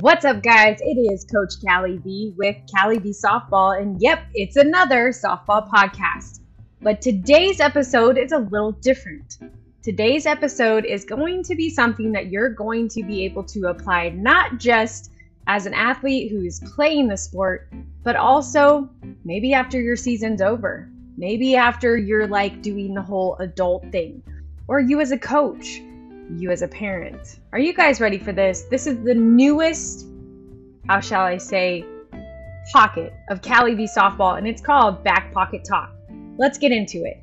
What's up, guys? It is Coach Kally V with Kally V Softball, and yep, it's another softball podcast. But today's episode is a little different. Today's episode is going to be something that you're going to be able to apply not just as an athlete who is playing the sport, but also maybe after your season's over, maybe after you're like doing the whole adult thing, or you as a coach you as a parent. Are you guys ready for this? This is the newest, how shall I say, pocket of Kally V softball, and it's called Back Pocket Talk. Let's get into it.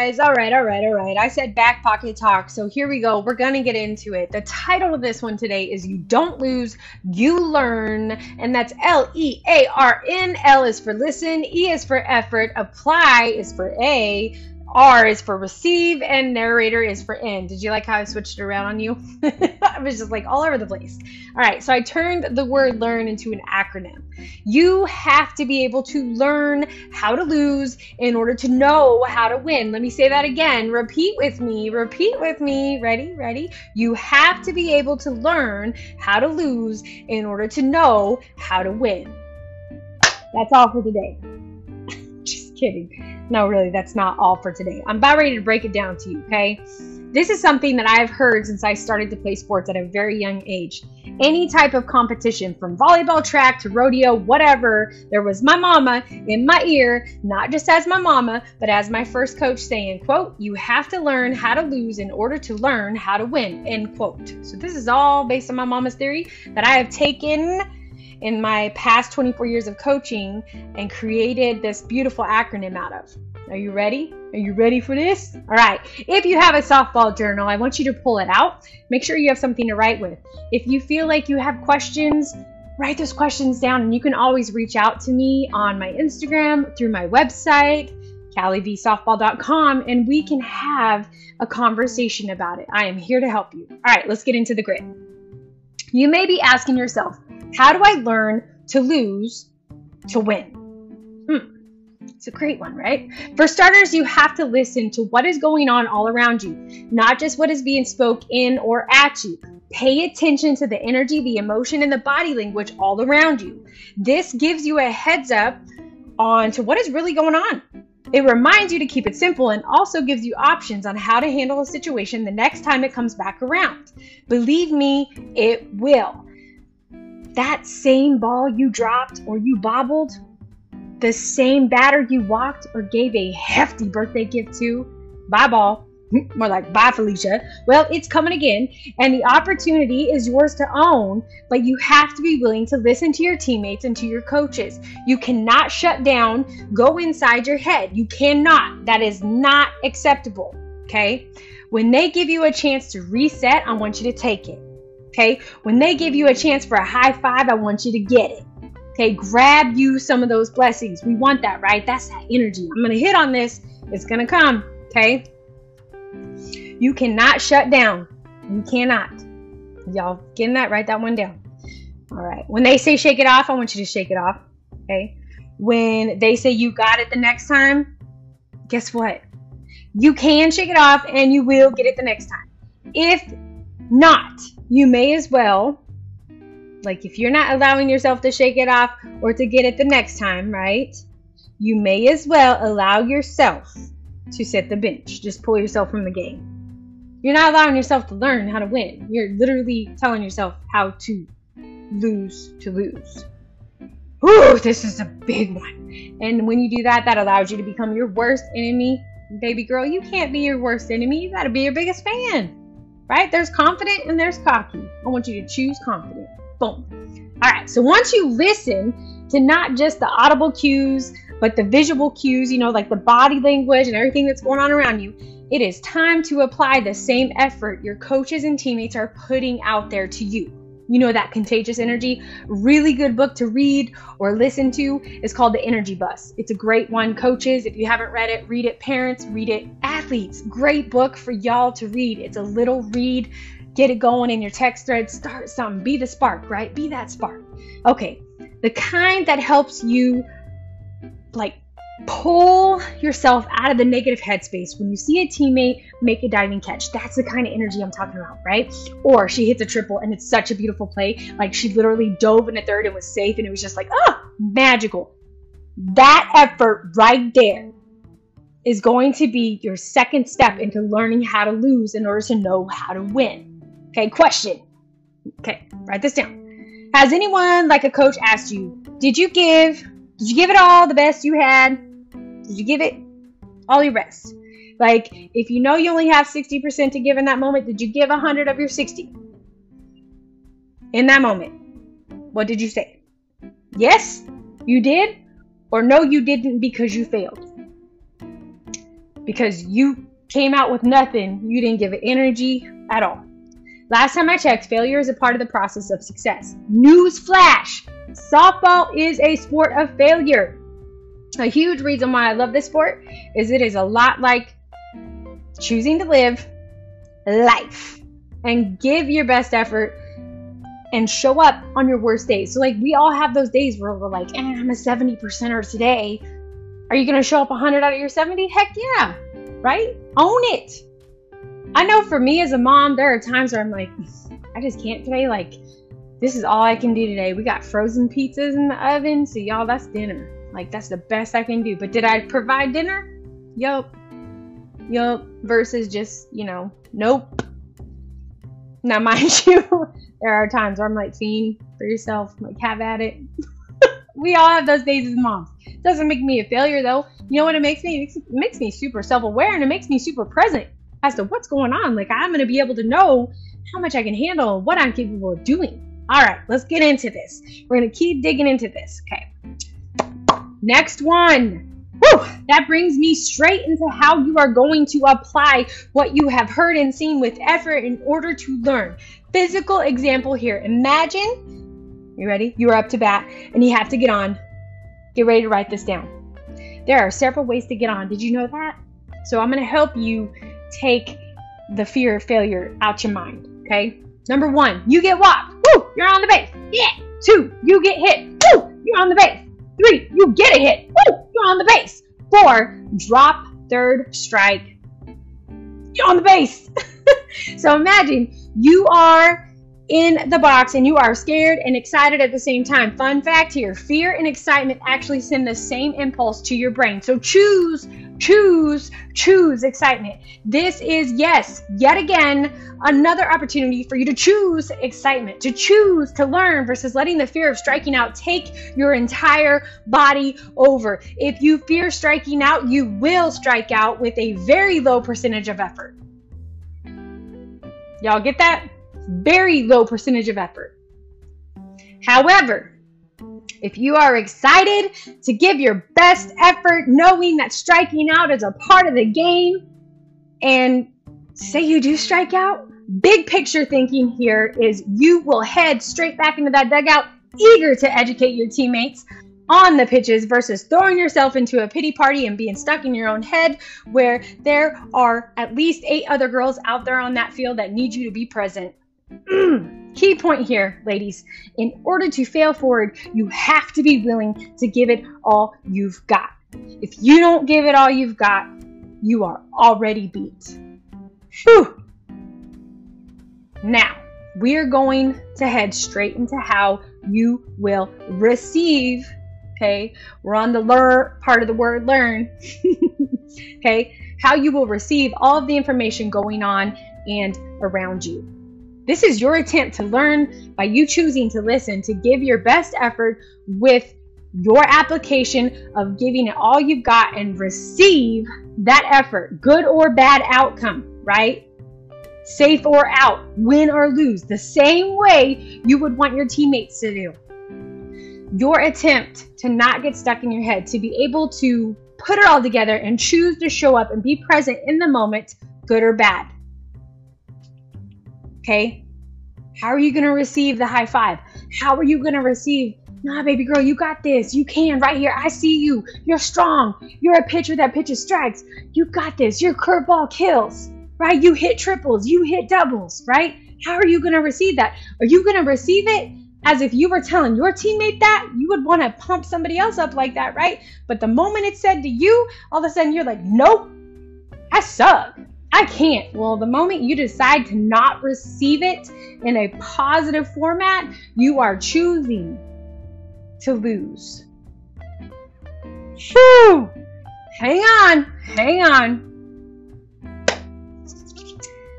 Guys. All right, all right, all right. I said back pocket talk. So here we go. We're going to get into it. The title of this one today is You Don't Lose, You Learn. And that's L E A R N. L is for listen, E is for effort, apply is for A, R is for receive and narrator is for N. Did you like how I switched it around on you? I was just like all over the place. All right, so I turned the word learn into an acronym. You have to be able to learn how to lose in order to know how to win. Let me say that again. Repeat with me. Repeat with me. Ready? Ready? You have to be able to learn how to lose in order to know how to win. That's all for today. just kidding. No, really, that's not all for today. I'm about ready to break it down to you, okay? This is something that I've heard since I started to play sports at a very young age. Any type of competition, from volleyball track to rodeo, whatever, there was my mama in my ear, not just as my mama, but as my first coach saying, quote, you have to learn how to lose in order to learn how to win, end quote. So this is all based on my mama's theory that I have taken in my past 24 years of coaching and created this beautiful acronym out of. Are you ready? Are you ready for this? All right. If you have a softball journal, I want you to pull it out. Make sure you have something to write with. If you feel like you have questions, write those questions down and you can always reach out to me on my Instagram, through my website, kallyvsoftball.com, and we can have a conversation about it. I am here to help you. All right, let's get into the grid. You may be asking yourself, how do I learn to lose to win? Hmm. It's a great one, right? For starters, you have to listen to what is going on all around you, not just what is being spoke in or at you. Pay attention to the energy, the emotion, and the body language all around you. This gives you a heads up on to what is really going on. It reminds you to keep it simple and also gives you options on how to handle a situation the next time it comes back around. Believe me, it will that same ball you dropped or you bobbled, the same batter you walked or gave a hefty birthday gift to, bye ball, more like bye Felicia. Well, it's coming again, and the opportunity is yours to own, but you have to be willing to listen to your teammates and to your coaches. You cannot shut down, go inside your head. You cannot. That is not acceptable. Okay? When they give you a chance to reset, I want you to take it. Okay. When they give you a chance for a high five, I want you to get it. Okay. Grab you some of those blessings. We want that, right? That's that energy. I'm going to hit on this. It's going to come. Okay. You cannot shut down. You cannot. Y'all getting that? Write that one down. All right. When they say shake it off, I want you to shake it off. Okay. When they say you got it the next time, guess what? You can shake it off and you will get it the next time. If not, you may as well, like if you're not allowing yourself to shake it off or to get it the next time, right? You may as well allow yourself to sit the bench. Just pull yourself from the game. You're not allowing yourself to learn how to win. You're literally telling yourself how to lose to lose. Ooh, this is a big one. And when you do that, that allows you to become your worst enemy. Baby girl, you can't be your worst enemy. You got to be your biggest fan right? There's confident and there's cocky. I want you to choose confident. Boom. All right. So once you listen to not just the audible cues, but the visual cues, you know, like the body language and everything that's going on around you, it is time to apply the same effort your coaches and teammates are putting out there to you. You know that contagious energy? Really good book to read or listen to is called the energy bus. It's a great one. Coaches if you haven't read it read it. Parents read it. Athletes great book for y'all to read. It's a little read get it going in your text thread start something be the spark right be that spark okay the kind that helps you like pull yourself out of the negative headspace when you see a teammate make a diving catch. That's the kind of energy I'm talking about, right? Or she hits a triple and it's such a beautiful play. Like she literally dove in a third and was safe and it was just like, oh, magical. That effort right there is going to be your second step into learning how to lose in order to know how to win. Okay, question. Okay, write this down. Has anyone, like a coach, asked you, did you give, did you give it all the best you had? Did you give it all your best? Like, if you know you only have 60% to give in that moment, did you give 100 of your 60? In that moment, what did you say? Yes, you did, or no, you didn't because you failed. Because you came out with nothing, you didn't give it energy at all. Last time I checked, failure is a part of the process of success. News flash! Softball is a sport of failure. A huge reason why I love this sport is it is a lot like choosing to live life and give your best effort and show up on your worst days. So, like, we all have those days where we're like, eh, I'm a 70 percenter today. Are you going to show up 100 out of your 70? Heck yeah, right? Own it. I know for me as a mom, there are times where I'm like, I just can't today. Like, this is all I can do today. We got frozen pizzas in the oven. So, y'all, that's dinner. Like that's the best I can do. But did I provide dinner? Yup. Yup. Versus just, you know, nope. Now, mind you, there are times where I'm like, fiend for yourself, like, have at it. we all have those days as moms. It doesn't make me a failure, though. You know what it makes me? It makes, me super self aware and it makes me super present as to what's going on. Like, I'm going to be able to know how much I can handle what I'm capable of doing. All right, let's get into this. We're going to keep digging into this. Okay. Next one. Whew, that brings me straight into how you are going to apply what you have heard and seen with effort in order to learn. Physical example here. Imagine, you ready? You are up to bat and you have to get on. Get ready to write this down. There are several ways to get on. Did you know that? So I'm going to help you take the fear of failure out your mind. Okay. Number one, you get walked. Woo, you're on the base. Yeah. Two, you get hit. Woo, you're on the base. Three, you get a hit. Woo, you're on the base. Four, drop third strike. You're on the base. so imagine you are in the box and you are scared and excited at the same time. Fun fact here fear and excitement actually send the same impulse to your brain. So choose, choose, choose excitement. This is, yes, yet again, another opportunity for you to choose excitement, to choose to learn versus letting the fear of striking out take your entire body over. If you fear striking out, you will strike out with a very low percentage of effort. Y'all get that? very low percentage of effort. However, if you are excited to give your best effort, knowing that striking out is a part of the game, and say you do strike out, big picture thinking here is you will head straight back into that dugout, eager to educate your teammates on the pitches versus throwing yourself into a pity party and being stuck in your own head where there are at least eight other girls out there on that field that need you to be present. Key point here, ladies. In order to fail forward, you have to be willing to give it all you've got. If you don't give it all you've got, you are already beat. Whew. Now, we are going to head straight into how you will receive. Okay, we're on the learn part of the word learn. okay, how you will receive all of the information going on and around you. This is your attempt to learn by you choosing to listen, to give your best effort with your application of giving it all you've got and receive that effort, good or bad outcome, right? Safe or out, win or lose, the same way you would want your teammates to do. Your attempt to not get stuck in your head, to be able to put it all together and choose to show up and be present in the moment, good or bad. Okay? How are you going to receive the high five? How are you going to receive, nah, baby girl, you got this. You can right here. I see you. You're strong. You're a pitcher that pitches strikes. You got this. Your curveball kills, right? You hit triples. You hit doubles, right? How are you going to receive that? Are you going to receive it as if you were telling your teammate that, you would want to pump somebody else up like that, right? But the moment it's said to you, all of a sudden you're like, nope, I suck. I can't. Well, the moment you decide to not receive it in a positive format, you are choosing to lose. Phew! Hang on, hang on.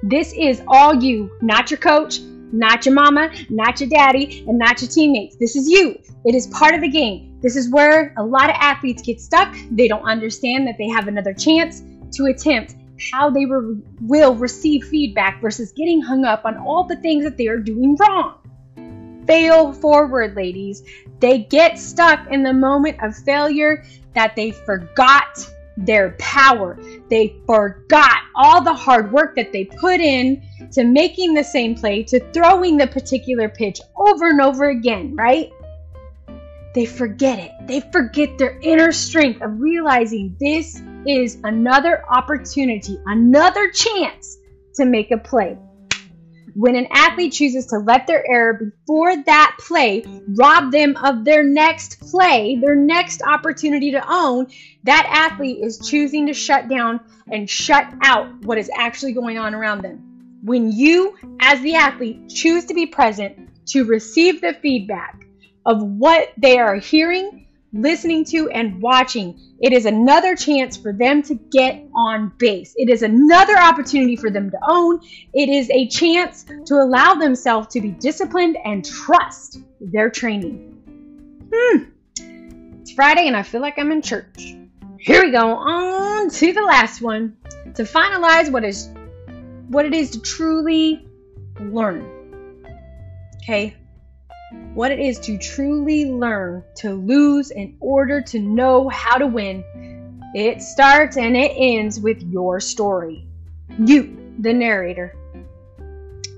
This is all you, not your coach, not your mama, not your daddy, and not your teammates. This is you. It is part of the game. This is where a lot of athletes get stuck. They don't understand that they have another chance to attempt how they re- will receive feedback versus getting hung up on all the things that they are doing wrong. Fail forward, ladies. They get stuck in the moment of failure that they forgot their power. They forgot all the hard work that they put in to making the same play, to throwing the particular pitch over and over again, right? They forget it. They forget their inner strength of realizing this is another opportunity, another chance to make a play. When an athlete chooses to let their error before that play rob them of their next play, their next opportunity to own, that athlete is choosing to shut down and shut out what is actually going on around them. When you, as the athlete, choose to be present to receive the feedback of what they are hearing, listening to, and watching, it is another chance for them to get on base. It is another opportunity for them to own. It is a chance to allow themselves to be disciplined and trust their training. Hmm. It's Friday and I feel like I'm in church. Here we go on to the last one to finalize what is what it is to truly learn. Okay? What it is to truly learn to lose in order to know how to win. It starts and it ends with your story. You, the narrator.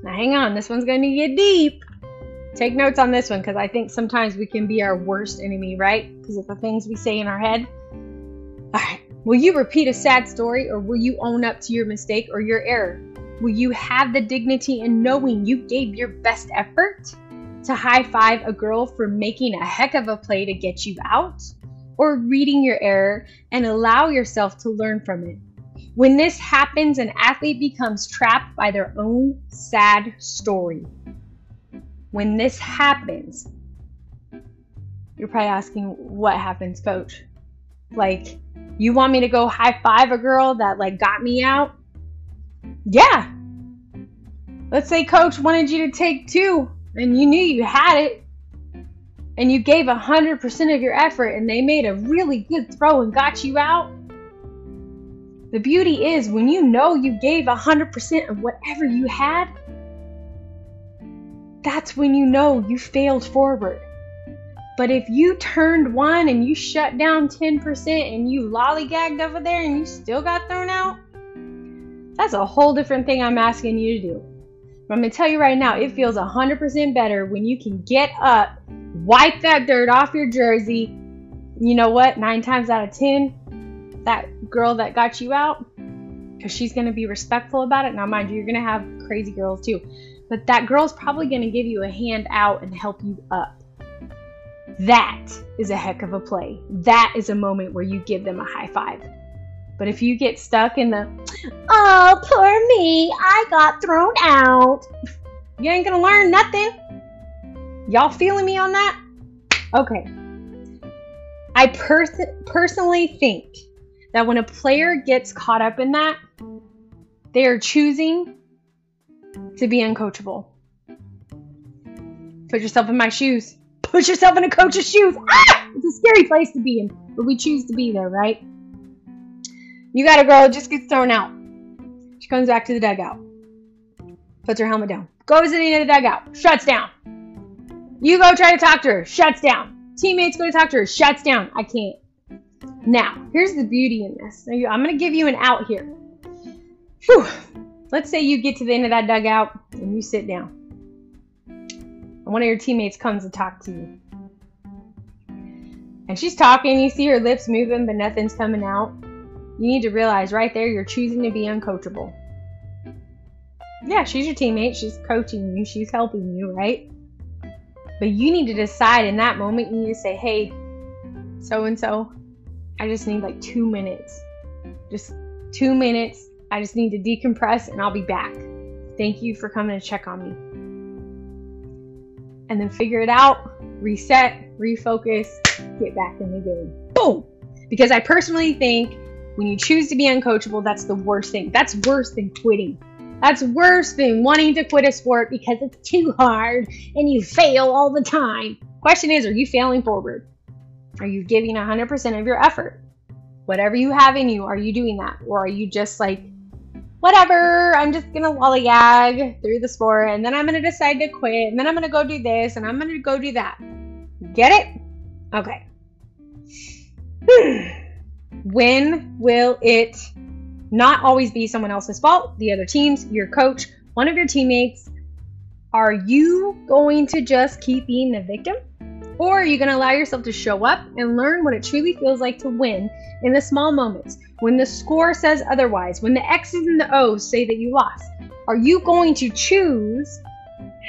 Now, hang on, this one's going to get deep. Take notes on this one because I think sometimes we can be our worst enemy, right? Because of the things we say in our head. All right. Will you repeat a sad story or will you own up to your mistake or your error? Will you have the dignity in knowing you gave your best effort to high five a girl for making a heck of a play to get you out? Or reading your error and allow yourself to learn from it? When this happens, an athlete becomes trapped by their own sad story. When this happens, you're probably asking, What happens, coach? Like, you want me to go high five a girl that like got me out? Yeah. Let's say coach wanted you to take two and you knew you had it and you gave 100% of your effort and they made a really good throw and got you out. The beauty is when you know you gave 100% of whatever you had, that's when you know you failed forward. But if you turned one and you shut down 10% and you lollygagged over there and you still got thrown out, that's a whole different thing I'm asking you to do. I'm going to tell you right now, it feels 100% better when you can get up, wipe that dirt off your jersey. You know what? Nine times out of 10, that girl that got you out, because she's going to be respectful about it. Now, mind you, you're going to have crazy girls too. But that girl's probably going to give you a hand out and help you up. That is a heck of a play. That is a moment where you give them a high five. But if you get stuck in the, oh, poor me, I got thrown out, you ain't gonna learn nothing. Y'all feeling me on that? Okay. I pers- personally think that when a player gets caught up in that, they are choosing to be uncoachable. Put yourself in my shoes. Put yourself in a coach's shoes. Ah! It's a scary place to be in, but we choose to be there, right? You got a girl just gets thrown out. She comes back to the dugout, puts her helmet down, goes into the dugout, shuts down. You go try to talk to her, shuts down. Teammates go to talk to her, shuts down. I can't. Now, here's the beauty in this. I'm going to give you an out here. Whew. Let's say you get to the end of that dugout and you sit down. And one of your teammates comes to talk to you. And she's talking, you see her lips moving, but nothing's coming out. You need to realize right there you're choosing to be uncoachable. Yeah, she's your teammate, she's coaching you, she's helping you, right? But you need to decide in that moment, you need to say, hey, so and so, I just need like two minutes. Just two minutes. I just need to decompress and I'll be back. Thank you for coming to check on me. And then figure it out, reset, refocus, get back in the game. Boom! Because I personally think when you choose to be uncoachable, that's the worst thing. That's worse than quitting. That's worse than wanting to quit a sport because it's too hard and you fail all the time. Question is, are you failing forward? Are you giving 100% of your effort? Whatever you have in you, are you doing that? Or are you just like, whatever, I'm just gonna lollygag through the sport and then I'm gonna decide to quit and then I'm gonna go do this and I'm gonna go do that. Get it? Okay. Hmm. When will it not always be someone else's fault? The other teams, your coach, one of your teammates. Are you going to just keep being the victim? Or are you going to allow yourself to show up and learn what it truly feels like to win in the small moments when the score says otherwise, when the X's and the O's say that you lost? Are you going to choose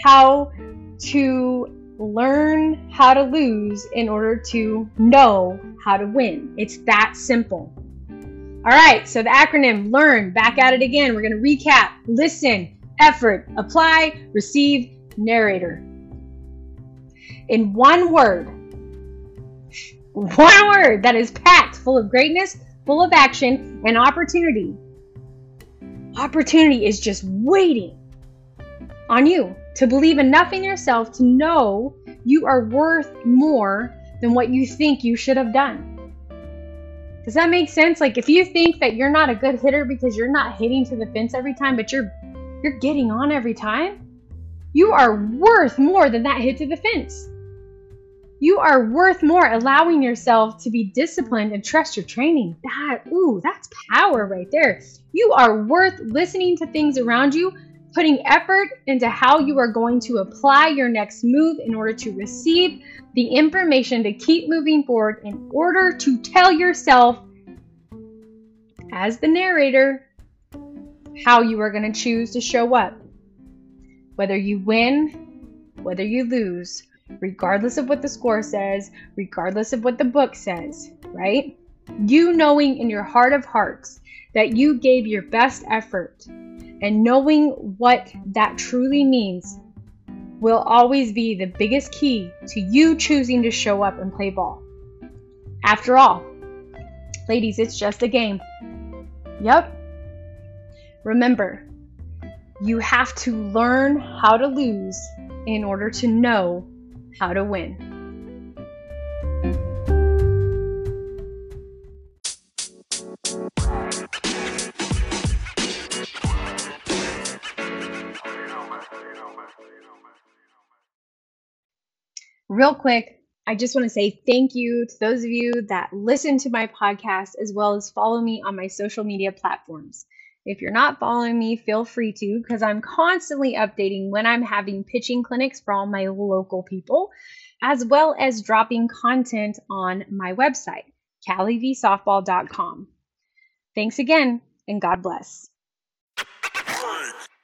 how to learn how to lose in order to know how to win. It's that simple. All right, so the acronym LEARN, back at it again. We're going to recap listen, effort, apply, receive, narrator. In one word, one word that is packed full of greatness, full of action, and opportunity. Opportunity is just waiting on you to believe enough in yourself to know you are worth more than what you think you should have done. Does that make sense? Like if you think that you're not a good hitter because you're not hitting to the fence every time, but you're you're getting on every time, you are worth more than that hit to the fence. You are worth more allowing yourself to be disciplined and trust your training. That ooh, that's power right there. You are worth listening to things around you putting effort into how you are going to apply your next move in order to receive the information to keep moving forward in order to tell yourself, as the narrator, how you are going to choose to show up. Whether you win, whether you lose, regardless of what the score says, regardless of what the book says, right? You knowing in your heart of hearts that you gave your best effort and knowing what that truly means will always be the biggest key to you choosing to show up and play ball. After all, ladies, it's just a game. Yep. Remember, you have to learn how to lose in order to know how to win. Real quick, I just want to say thank you to those of you that listen to my podcast as well as follow me on my social media platforms. If you're not following me, feel free to because I'm constantly updating when I'm having pitching clinics for all my local people, as well as dropping content on my website, kallyvsoftball.com. Thanks again, and God bless.